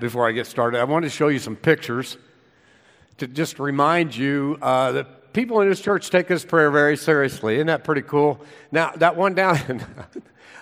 before I get started. I want to show you some pictures to just remind you uh, that people in this church take this prayer very seriously. Isn't that pretty cool? Now, that one down,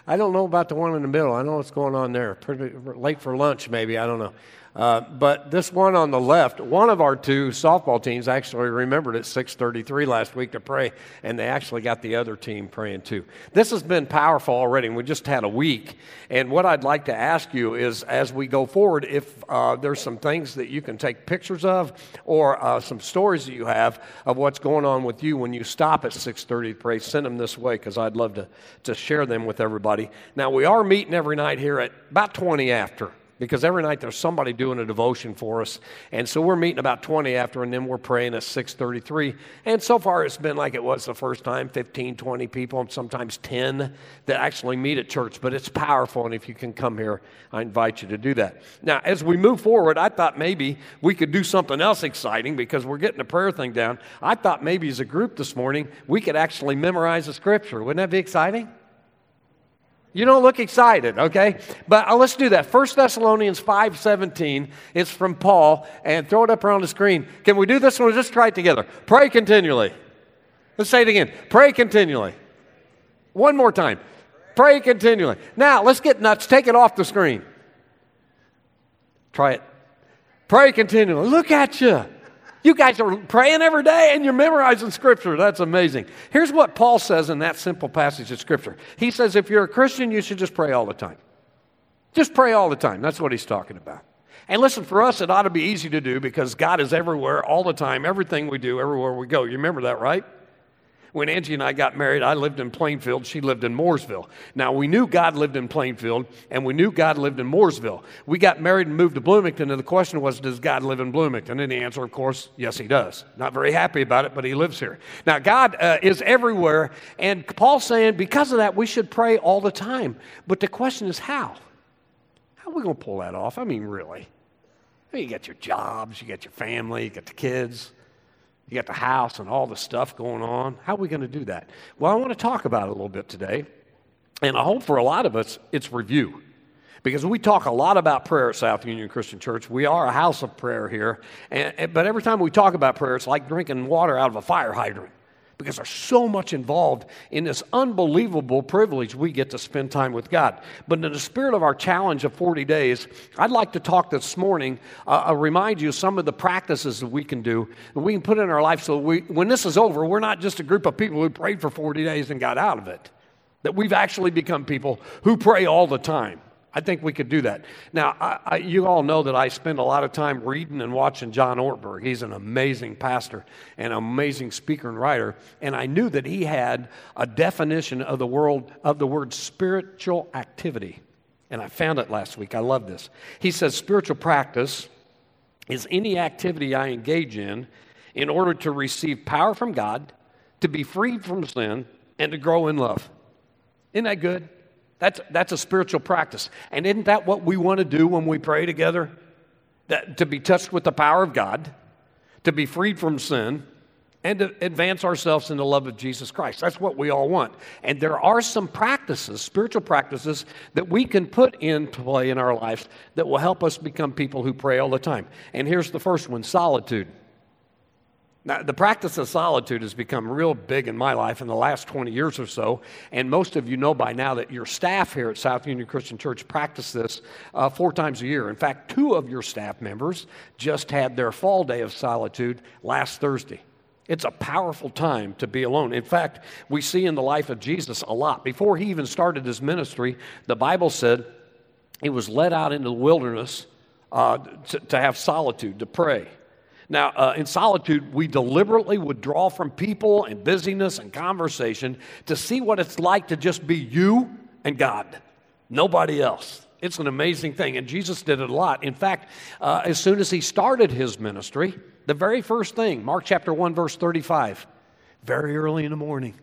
I don't know about the one in the middle. I know what's going on there. Pretty late for lunch, maybe. I don't know. Uh, but this one on the left, one of our two softball teams actually remembered at 6:33 last week to pray, and they actually got the other team praying too. This has been powerful already, we just had a week. And what I'd like to ask you is, as we go forward, if uh, there's some things that you can take pictures of, or uh, some stories that you have of what's going on with you when you stop at 6:30 to pray, send them this way because I'd love to to share them with everybody. Now we are meeting every night here at about 20 after because every night there's somebody doing a devotion for us. And so we're meeting about 20 after and then we're praying at 6.33 and so far it's been like it was the first time 15 20 people and sometimes 10 that actually meet at church. But it's powerful and if you can come here i invite you to do that. Now as we move forward i thought maybe we could do something else exciting because we're getting the prayer thing down. I thought maybe as a group this morning we could actually memorize the scripture. Wouldn't that be exciting you don't look excited, okay? But uh, let's do that. 1 Thessalonians 5:17. It's from Paul, and throw it up around the screen. Can we do this one? Just try it together. Pray continually. Let's say it again. Pray continually. One more time. Pray continually. Now, let's get nuts. Take it off the screen. Try it. Pray continually. Look at you. You guys are praying every day and you're memorizing Scripture. That's amazing. Here's what Paul says in that simple passage of Scripture He says, if you're a Christian, you should just pray all the time. Just pray all the time. That's what he's talking about. And listen, for us, it ought to be easy to do because God is everywhere, all the time, everything we do, everywhere we go. You remember that, right? When Angie and I got married, I lived in Plainfield. She lived in Mooresville. Now, we knew God lived in Plainfield, and we knew God lived in Mooresville. We got married and moved to Bloomington, and the question was, does God live in Bloomington? And the answer, of course, yes, he does. Not very happy about it, but he lives here. Now, God uh, is everywhere, and Paul's saying because of that, we should pray all the time. But the question is, how? How are we going to pull that off? I mean, really? You got your jobs, you got your family, you got the kids. You got the house and all the stuff going on. How are we going to do that? Well, I want to talk about it a little bit today. And I hope for a lot of us, it's review. Because we talk a lot about prayer at South Union Christian Church. We are a house of prayer here. And, but every time we talk about prayer, it's like drinking water out of a fire hydrant because there's so much involved in this unbelievable privilege we get to spend time with God. But in the spirit of our challenge of 40 days, I'd like to talk this morning, uh, uh, remind you some of the practices that we can do, that we can put in our life so we, when this is over, we're not just a group of people who prayed for 40 days and got out of it. That we've actually become people who pray all the time. I think we could do that. Now, I, I, you all know that I spend a lot of time reading and watching John Ortberg. He's an amazing pastor and an amazing speaker and writer. And I knew that he had a definition of the world of the word spiritual activity. And I found it last week. I love this. He says spiritual practice is any activity I engage in in order to receive power from God, to be freed from sin, and to grow in love. Isn't that good? That's, that's a spiritual practice. And isn't that what we want to do when we pray together? That, to be touched with the power of God, to be freed from sin, and to advance ourselves in the love of Jesus Christ. That's what we all want. And there are some practices, spiritual practices, that we can put into play in our lives that will help us become people who pray all the time. And here's the first one solitude. Now, the practice of solitude has become real big in my life in the last 20 years or so. And most of you know by now that your staff here at South Union Christian Church practice this uh, four times a year. In fact, two of your staff members just had their fall day of solitude last Thursday. It's a powerful time to be alone. In fact, we see in the life of Jesus a lot. Before he even started his ministry, the Bible said he was led out into the wilderness uh, to, to have solitude, to pray. Now, uh, in solitude, we deliberately withdraw from people and busyness and conversation to see what it's like to just be you and God, nobody else. It's an amazing thing, and Jesus did it a lot. In fact, uh, as soon as he started his ministry, the very first thing, Mark chapter 1, verse 35, very early in the morning,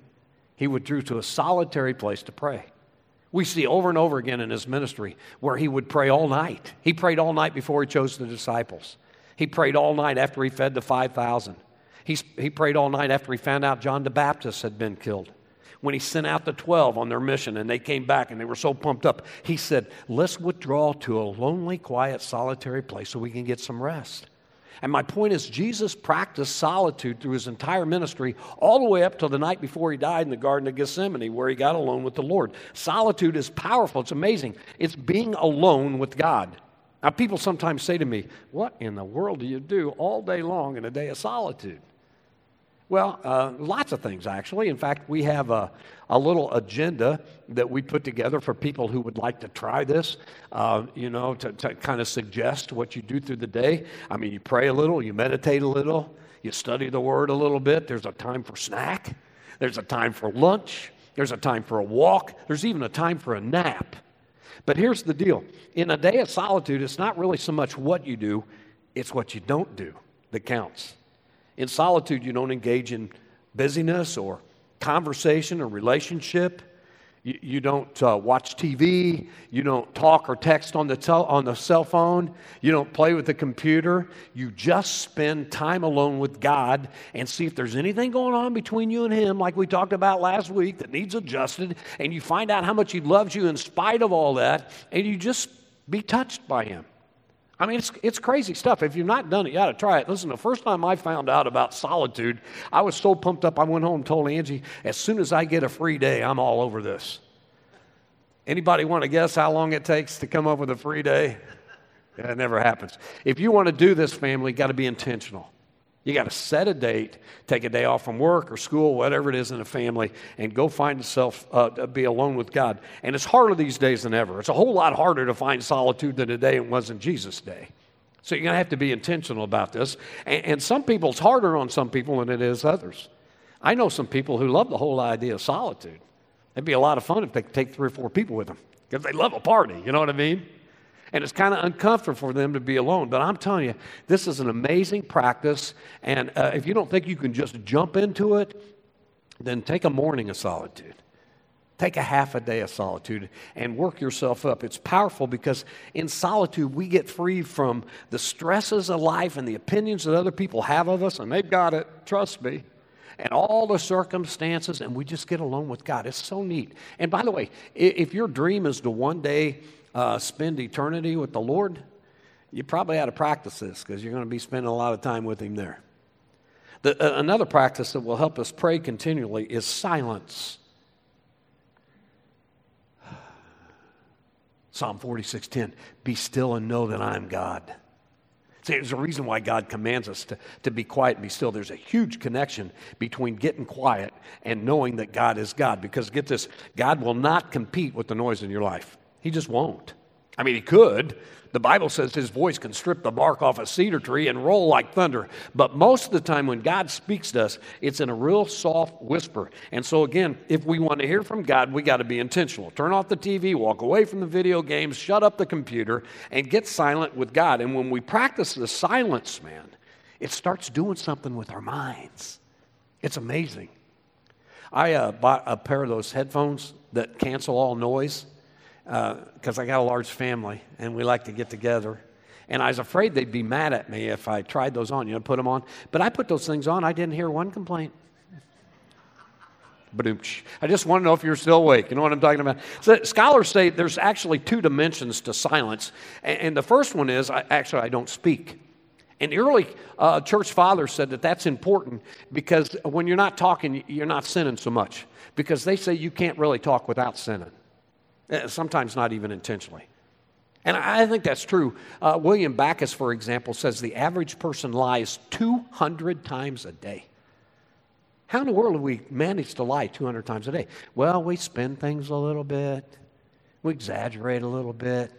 he withdrew to a solitary place to pray. We see over and over again in his ministry where he would pray all night. He prayed all night before he chose the disciples. He prayed all night after he fed the 5,000. He, he prayed all night after he found out John the Baptist had been killed. when he sent out the 12 on their mission and they came back and they were so pumped up. He said, Let's withdraw to a lonely, quiet, solitary place so we can get some rest. And my point is, Jesus practiced solitude through his entire ministry, all the way up to the night before he died in the Garden of Gethsemane, where he got alone with the Lord. Solitude is powerful, it's amazing. It's being alone with God. Now, people sometimes say to me, What in the world do you do all day long in a day of solitude? Well, uh, lots of things, actually. In fact, we have a, a little agenda that we put together for people who would like to try this, uh, you know, to, to kind of suggest what you do through the day. I mean, you pray a little, you meditate a little, you study the Word a little bit. There's a time for snack, there's a time for lunch, there's a time for a walk, there's even a time for a nap. But here's the deal in a day of solitude, it's not really so much what you do, it's what you don't do that counts. In solitude, you don't engage in busyness or conversation or relationship. You, don't uh, watch TV. You don't talk or text on the, tel- on the cell phone. You don't play with the computer. You just spend time alone with God and see if there's anything going on between you and Him, like we talked about last week, that needs adjusted. And you find out how much He loves you in spite of all that, and you just be touched by Him. I mean, it's, it's crazy stuff. If you've not done it, you ought to try it. Listen, the first time I found out about solitude, I was so pumped up. I went home and told Angie, as soon as I get a free day, I'm all over this. Anybody want to guess how long it takes to come up with a free day? It never happens. If you want to do this, family, got to be intentional. You got to set a date, take a day off from work or school, whatever it is in a family, and go find yourself, uh, be alone with God. And it's harder these days than ever. It's a whole lot harder to find solitude than today it was in Jesus' day. So you're going to have to be intentional about this. And, and some people, it's harder on some people than it is others. I know some people who love the whole idea of solitude. It'd be a lot of fun if they could take three or four people with them because they love a party. You know what I mean? And it's kind of uncomfortable for them to be alone. But I'm telling you, this is an amazing practice. And uh, if you don't think you can just jump into it, then take a morning of solitude. Take a half a day of solitude and work yourself up. It's powerful because in solitude, we get free from the stresses of life and the opinions that other people have of us, and they've got it, trust me, and all the circumstances, and we just get alone with God. It's so neat. And by the way, if your dream is to one day uh, spend eternity with the Lord, you probably ought to practice this because you're going to be spending a lot of time with Him there. The, uh, another practice that will help us pray continually is silence. Psalm 46:10, be still and know that I am God. See, there's a reason why God commands us to, to be quiet and be still. There's a huge connection between getting quiet and knowing that God is God. Because get this, God will not compete with the noise in your life. He just won't. I mean, he could. The Bible says his voice can strip the bark off a cedar tree and roll like thunder. But most of the time, when God speaks to us, it's in a real soft whisper. And so, again, if we want to hear from God, we got to be intentional. Turn off the TV, walk away from the video games, shut up the computer, and get silent with God. And when we practice the silence, man, it starts doing something with our minds. It's amazing. I uh, bought a pair of those headphones that cancel all noise because uh, I got a large family and we like to get together. And I was afraid they'd be mad at me if I tried those on, you know, put them on. But I put those things on, I didn't hear one complaint. I just want to know if you're still awake. You know what I'm talking about? So scholars say there's actually two dimensions to silence. And the first one is I, actually, I don't speak. And the early uh, church fathers said that that's important because when you're not talking, you're not sinning so much. Because they say you can't really talk without sinning. Uh, sometimes not even intentionally. And I think that's true. Uh, William Backus, for example, says the average person lies 200 times a day. How in the world do we manage to lie 200 times a day? Well, we spin things a little bit, we exaggerate a little bit,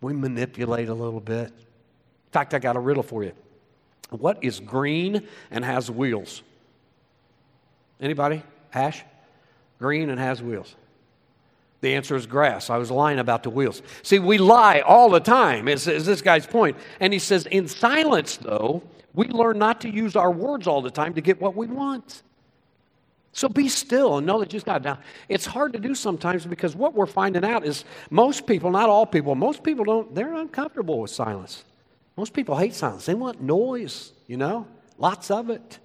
we manipulate a little bit. In fact, I got a riddle for you. What is green and has wheels? Anybody? Ash? Green and has wheels. The answer is grass. I was lying about the wheels. See, we lie all the time, is, is this guy's point. And he says, in silence, though, we learn not to use our words all the time to get what we want. So be still and know that you've got. Now, it's hard to do sometimes because what we're finding out is most people, not all people, most people don't, they're uncomfortable with silence. Most people hate silence. They want noise, you know, lots of it.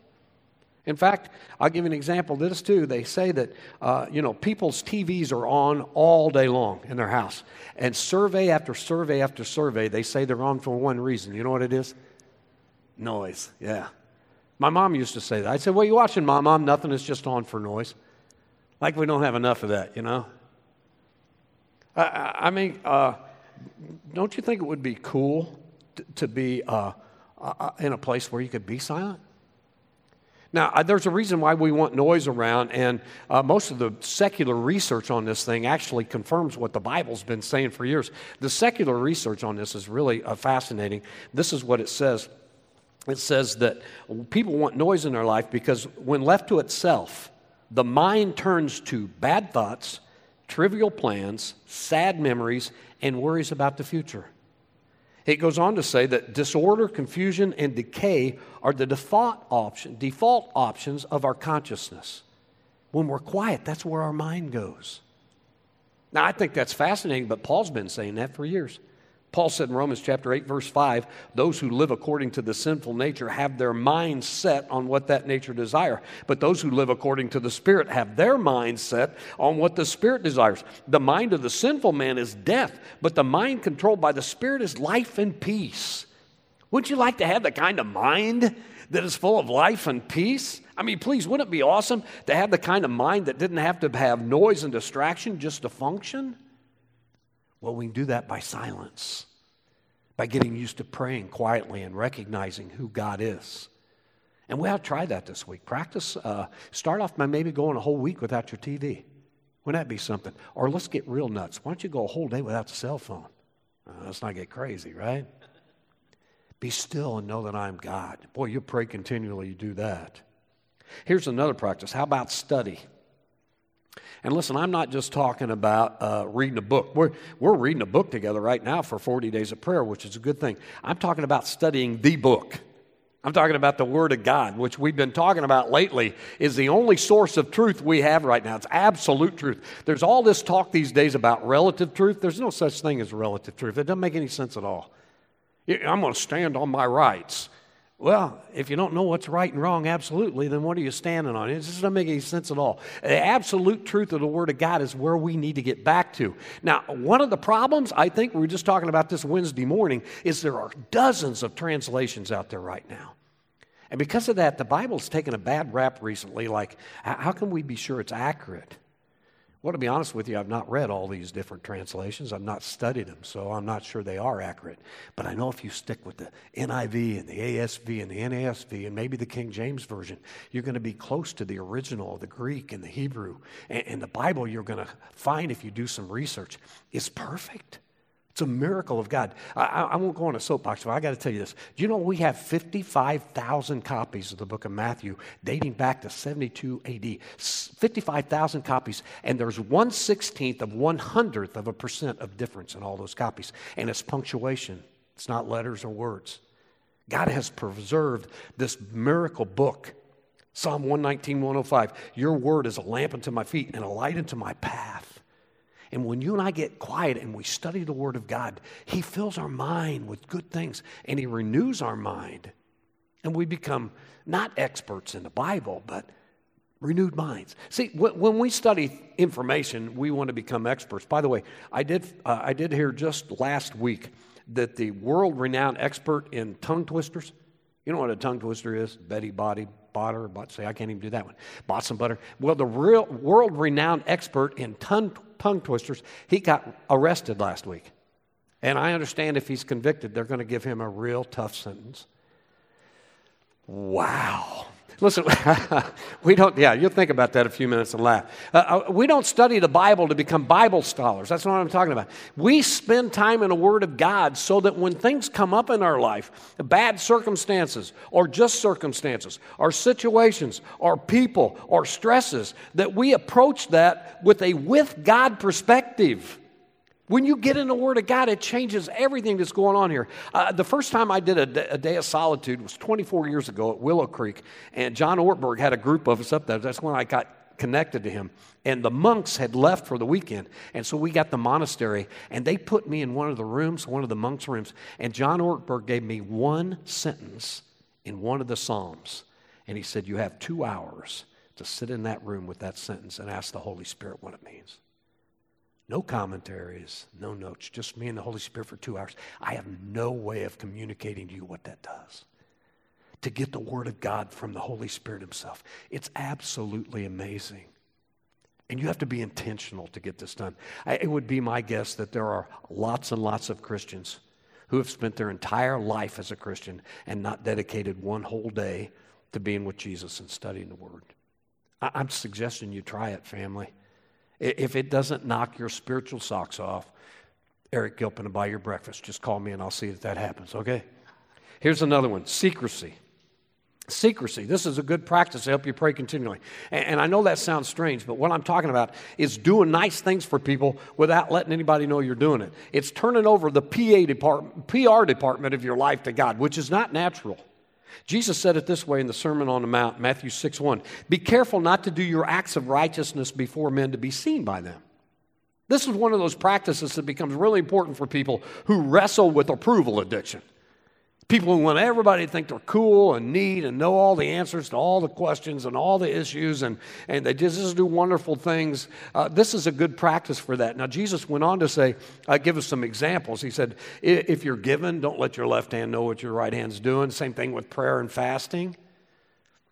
In fact, I'll give you an example of this too. They say that, uh, you know, people's TVs are on all day long in their house. And survey after survey after survey, they say they're on for one reason. You know what it is? Noise, yeah. My mom used to say that. I said, What are you watching, Mom? Mom, nothing. It's just on for noise. Like we don't have enough of that, you know? I, I mean, uh, don't you think it would be cool to, to be uh, uh, in a place where you could be silent? Now, there's a reason why we want noise around, and uh, most of the secular research on this thing actually confirms what the Bible's been saying for years. The secular research on this is really uh, fascinating. This is what it says it says that people want noise in their life because when left to itself, the mind turns to bad thoughts, trivial plans, sad memories, and worries about the future. It goes on to say that disorder, confusion, and decay are the default, option, default options of our consciousness. When we're quiet, that's where our mind goes. Now, I think that's fascinating, but Paul's been saying that for years. Paul said in Romans chapter 8, verse 5, those who live according to the sinful nature have their mind set on what that nature desire. But those who live according to the Spirit have their mind set on what the Spirit desires. The mind of the sinful man is death, but the mind controlled by the Spirit is life and peace. Wouldn't you like to have the kind of mind that is full of life and peace? I mean, please, wouldn't it be awesome to have the kind of mind that didn't have to have noise and distraction just to function? Well, we can do that by silence, by getting used to praying quietly and recognizing who God is. And we ought to try that this week. Practice, uh, start off by maybe going a whole week without your TV. Wouldn't that be something? Or let's get real nuts. Why don't you go a whole day without the cell phone? Uh, let's not get crazy, right? Be still and know that I'm God. Boy, you pray continually, you do that. Here's another practice. How about study? And listen, I'm not just talking about uh, reading a book. We're, we're reading a book together right now for 40 days of prayer, which is a good thing. I'm talking about studying the book. I'm talking about the Word of God, which we've been talking about lately, is the only source of truth we have right now. It's absolute truth. There's all this talk these days about relative truth. There's no such thing as relative truth. It doesn't make any sense at all. I'm going to stand on my rights. Well, if you don't know what's right and wrong absolutely, then what are you standing on? It just doesn't make any sense at all. The absolute truth of the Word of God is where we need to get back to. Now, one of the problems, I think we were just talking about this Wednesday morning, is there are dozens of translations out there right now. And because of that, the Bible's taken a bad rap recently. Like, how can we be sure it's accurate? Well, to be honest with you, I've not read all these different translations. I've not studied them, so I'm not sure they are accurate. But I know if you stick with the NIV and the ASV and the NASV and maybe the King James Version, you're going to be close to the original, the Greek and the Hebrew. And, and the Bible, you're going to find if you do some research, is perfect. It's a miracle of God. I, I won't go on a soapbox, but I got to tell you this. Do you know we have 55,000 copies of the book of Matthew dating back to 72 AD? 55,000 copies, and there's one sixteenth of one hundredth of a percent of difference in all those copies. And it's punctuation, it's not letters or words. God has preserved this miracle book. Psalm 119, 105 Your word is a lamp unto my feet and a light unto my path. And when you and I get quiet and we study the Word of God, He fills our mind with good things and He renews our mind. And we become not experts in the Bible, but renewed minds. See, when we study information, we want to become experts. By the way, I did, uh, I did hear just last week that the world renowned expert in tongue twisters, you know what a tongue twister is? Betty Body, butter, but say I can't even do that one. Bought some butter. Well, the real world renowned expert in tongue tongue twisters, he got arrested last week. And I understand if he's convicted, they're going to give him a real tough sentence. Wow. Listen, we don't, yeah, you'll think about that a few minutes and laugh. Uh, uh, we don't study the Bible to become Bible scholars. That's not what I'm talking about. We spend time in the Word of God so that when things come up in our life, bad circumstances, or just circumstances, or situations, or people, or stresses, that we approach that with a with God perspective. When you get in the Word of God, it changes everything that's going on here. Uh, the first time I did a, a, day of solitude was 24 years ago at Willow Creek, and John Ortberg had a group of us up there. That's when I got connected to him. And the monks had left for the weekend, and so we got the monastery, and they put me in one of the rooms, one of the monks' rooms, and John Ortberg gave me one sentence in one of the Psalms. And he said, You have two hours to sit in that room with that sentence and ask the Holy Spirit what it means. No commentaries, no notes, just me and the Holy Spirit for two hours. I have no way of communicating to you what that does. To get the Word of God from the Holy Spirit Himself. It's absolutely amazing. And you have to be intentional to get this done. I, it would be my guess that there are lots and lots of Christians who have spent their entire life as a Christian and not dedicated one whole day to being with Jesus and studying the Word. I, I'm suggesting you try it, family. If it doesn't knock your spiritual socks off, Eric Gilpin to buy your breakfast. Just call me and I'll see that that happens, okay? Here's another one secrecy. Secrecy. This is a good practice to help you pray continually. And, I know that sounds strange, but what I'm talking about is doing nice things for people without letting anybody know you're doing it. It's turning over the PA department, PR department of your life to God, which is not natural. Jesus said it this way in the Sermon on the Mount, Matthew 6 1. Be careful not to do your acts of righteousness before men to be seen by them. This is one of those practices that becomes really important for people who wrestle with approval addiction. People who want everybody to think they're cool and neat and know all the answers to all the questions and all the issues, and, and they just, do wonderful things. Uh, this is a good practice for that. Now, Jesus went on to say, uh, give us some examples. He said, if you're given, don't let your left hand know what your right hand's doing. Same thing with prayer and fasting.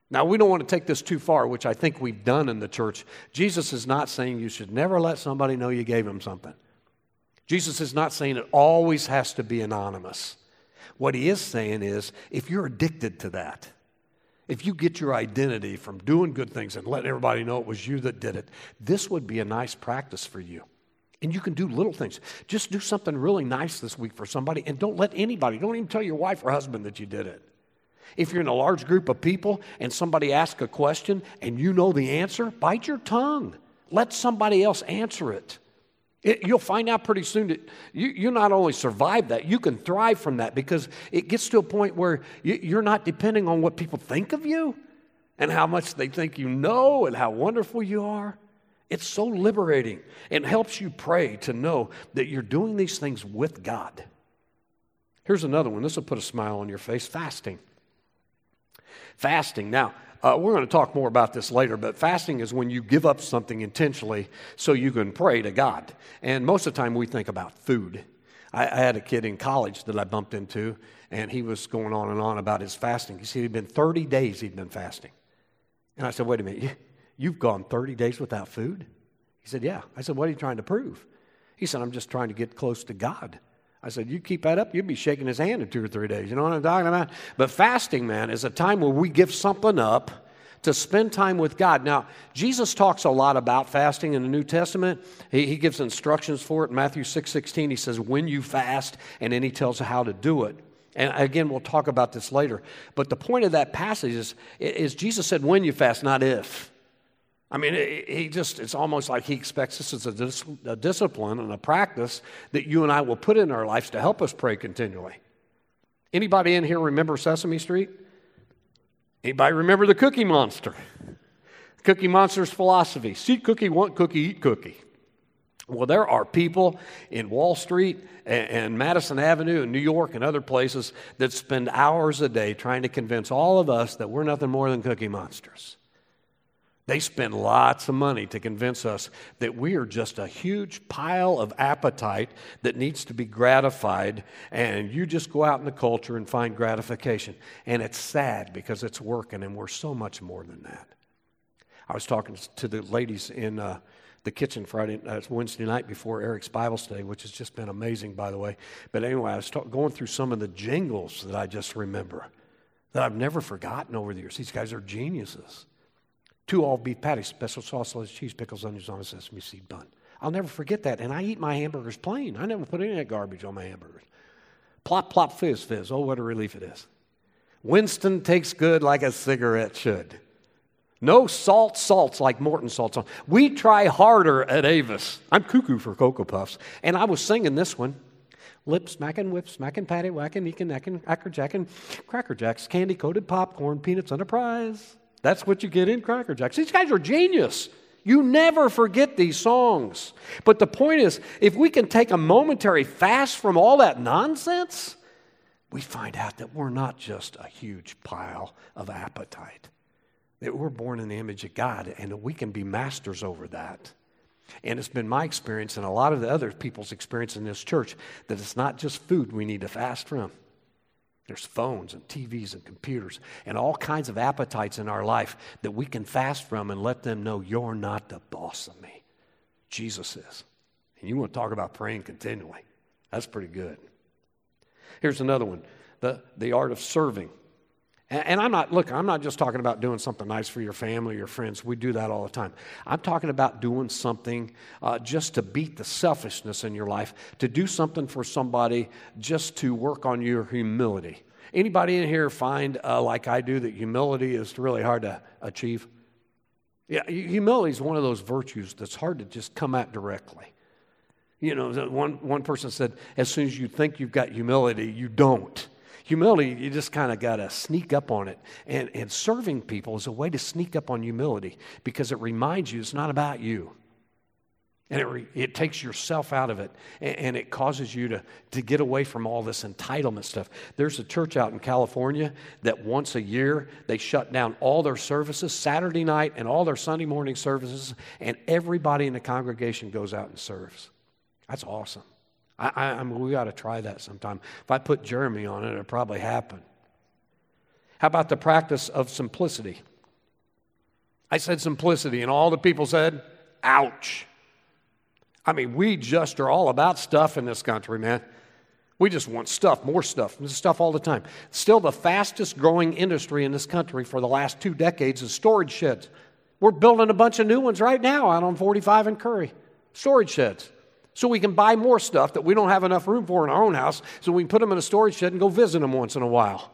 Now, we don't want to take this too far, which I think we've done in the church. Jesus is not saying you should never let somebody know you gave them something. Jesus is not saying it always has to be anonymous. What he is saying is if you're addicted to that, if you get your identity from doing good things and letting everybody know it was you that did it, this would be a nice practice for you. And you can do little things. Just do something really nice this week for somebody and don't let anybody, don't even tell your wife or husband that you did it. If you're in a large group of people and somebody asks a question and you know the answer, bite your tongue. Let somebody else answer it. It, you'll find out pretty soon that you, you not only survive that, you can thrive from that because it gets to a point where you, you're not depending on what people think of you and how much they think you know and how wonderful you are. It's so liberating and helps you pray to know that you're doing these things with God. Here's another one. This will put a smile on your face fasting. Fasting. Now, uh, we're going to talk more about this later, but fasting is when you give up something intentionally so you can pray to God. And most of the time we think about food. I, I had a kid in college that I bumped into, and he was going on and on about his fasting. He said he'd been 30 days he'd been fasting. And I said, wait a minute, you've gone 30 days without food? He said, yeah. I said, what are you trying to prove? He said, I'm just trying to get close to God. I said, You keep that up, you'd be shaking his hand in two or three days. You know what I'm talking about? But fasting, man, is a time where we give something up to spend time with God. Now, Jesus talks a lot about fasting in the New Testament. He, he gives instructions for it. In Matthew 6 16, he says, When you fast, and then he tells how to do it. And again, we'll talk about this later. But the point of that passage is, is Jesus said, When you fast, not if. I mean, he just, it's almost like he expects this as a, dis- a, discipline and a practice that you and I will put in our lives to help us pray continually. Anybody in here remember Sesame Street? Anybody remember the Cookie Monster? Cookie Monster's philosophy see cookie, want cookie, eat cookie. Well, there are people in Wall Street and, and, Madison Avenue in New York and other places that spend hours a day trying to convince all of us that we're nothing more than cookie monsters. They spend lots of money to convince us that we are just a huge pile of appetite that needs to be gratified, and you just go out in the culture and find gratification. And it's sad because it's working, and we're so much more than that. I was talking to the ladies in uh, the kitchen Friday, uh, Wednesday night before Eric's Bible study, which has just been amazing, by the way. But anyway, I was going through some of the jingles that I just remember that I've never forgotten over the years. These guys are geniuses. Two all beef patties, special sauce, lettuce, cheese, pickles, onions on a sesame seed bun. I'll never forget that. And I eat my hamburgers plain. I never put any of that garbage on my hamburgers. Plop, plop, fizz, fizz. Oh, what a relief it is. Winston takes good like a cigarette should. No salt salts like Morton salts on. We try harder at Avis. I'm cuckoo for Cocoa Puffs. And I was singing this one. Lip smacking, whip smacking, patty whacking, eaking, necking, cracker jacking, cracker jacks, candy coated popcorn, peanuts on a prize. That's what you get in Cracker Jacks. These guys are genius. You never forget these songs. But the point is, if we can take a momentary fast from all that nonsense, we find out that we're not just a huge pile of appetite. that we're born in the image of God and that we can be masters over that. And it's been my experience and a lot of the other people's experience in this church that it's not just food we need to fast from. There's phones and TVs and computers and all kinds of appetites in our life that we can fast from and let them know you're not the boss of me. Jesus is. And you want to talk about praying continually. That's pretty good. Here's another one the, the art of serving. And I'm not, look, I'm not just talking about doing something nice for your family, your friends. We do that all the time. I'm talking about doing something uh, just to beat the selfishness in your life, to do something for somebody just to work on your humility. Anybody in here find, uh, like I do, that humility is really hard to achieve? Yeah, humility is one of those virtues that's hard to just come at directly. You know, one, one person said, as soon as you think you've got humility, you don't. Humility, you just kind of got to sneak up on it. And, and serving people is a way to sneak up on humility because it reminds you it's not about you. And it, re, it takes yourself out of it and, and, it causes you to, to get away from all this entitlement stuff. There's a church out in California that once a year they shut down all their services, Saturday night and all their Sunday morning services, and everybody in the congregation goes out and serves. That's awesome. I, I, I mean, we got to try that sometime. If I put Jeremy on it, it'll probably happen. How about the practice of simplicity? I said simplicity, and all the people said, ouch. I mean, we just are all about stuff in this country, man. We just want stuff, more stuff, stuff all the time. Still, the fastest growing industry in this country for the last two decades is storage sheds. We're building a bunch of new ones right now out on 45 and Curry. Storage sheds so we can buy more stuff that we don't have enough room for in our own house, so we can put them in a storage shed and go visit them once in a while.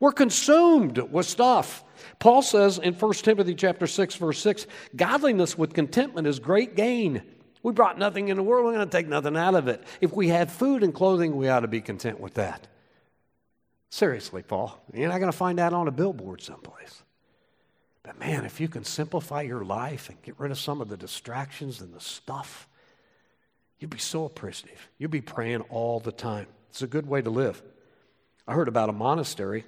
We're consumed with stuff. Paul says in 1 Timothy chapter 6 verse 6, godliness with contentment is great gain. We brought nothing in the world, we're going to take nothing out of it. If we had food and clothing, we ought to be content with that. Seriously, Paul, you're not going to find that on a billboard someplace. But man, if you can simplify your life and get rid of some of the distractions and the stuff, You'd be so appreciative. You'd be praying all the time. It's a good way to live. I heard about a monastery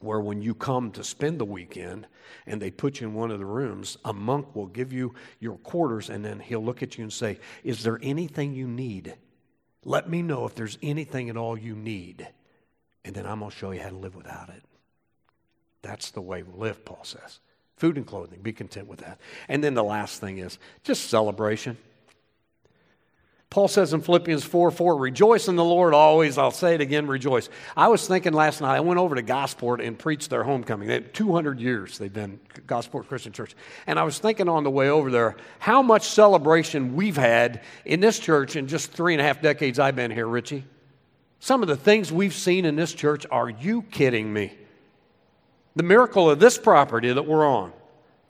where when you come to spend the weekend and they put you in one of the rooms, a monk will give you your quarters and then he'll look at you and say, Is there anything you need? Let me know if there's anything at all you need. And then I'm going to show you how to live without it. That's the way we live, Paul says. Food and clothing, be content with that. And then the last thing is just celebration. Paul says in Philippians 4 4, rejoice in the Lord always. I'll say it again, rejoice. I was thinking last night, I went over to Gosport and preached their homecoming. They had 200 years they've been Gosport Christian Church. And I was thinking on the way over there how much celebration we've had in this church in just three and a half decades I've been here, Richie. Some of the things we've seen in this church, are you kidding me? The miracle of this property that we're on.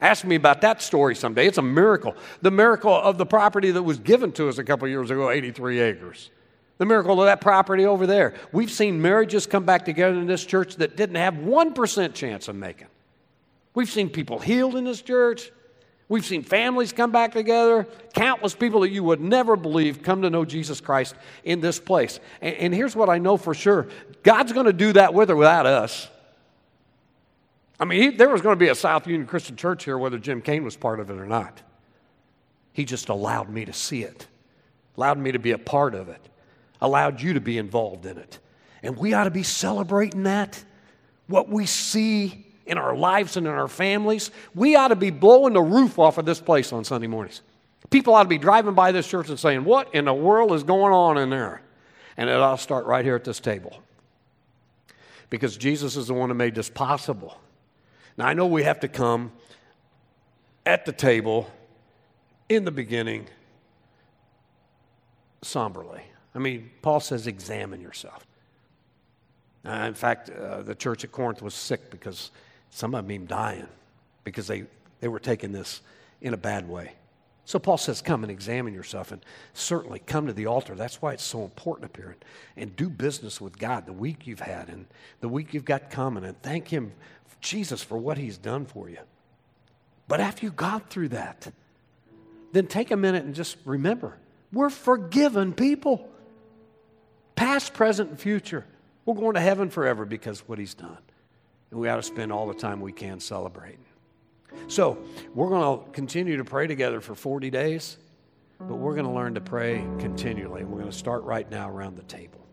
Ask me about that story someday. It's a miracle. The miracle of the property that was given to us a couple years ago, 83 acres. The miracle of that property over there. We've seen marriages come back together in this church that didn't have 1% chance of making. We've seen people healed in this church. We've seen families come back together. Countless people that you would never believe come to know Jesus Christ in this place. And, and here's what I know for sure God's going to do that with or without us. I mean, he, there was going to be a South Union Christian Church here, whether Jim Kane was part of it or not. He just allowed me to see it, allowed me to be a part of it, allowed you to be involved in it. And we ought to be celebrating that. What we see in our lives and in our families, we ought to be blowing the roof off of this place on Sunday mornings. People ought to be driving by this church and saying, What in the world is going on in there? And it ought to start right here at this table. Because Jesus is the one who made this possible. Now, I know we have to come at the table in the beginning somberly. I mean, Paul says, examine yourself. Uh, in fact, uh, the church at Corinth was sick because some of them even dying because they, they were taking this in a bad way. So Paul says, come and examine yourself and certainly come to the altar. That's why it's so important up here. And, and do business with God the week you've had and the week you've got coming and thank Him Jesus for what he's done for you. But after you got through that, then take a minute and just remember we're forgiven people. Past, present, and future. We're going to heaven forever because what he's done. And we ought to spend all the time we can celebrating. So, we're going to continue to pray together for 40 days, but we're going to learn to pray continually. We're going to start right now around the table.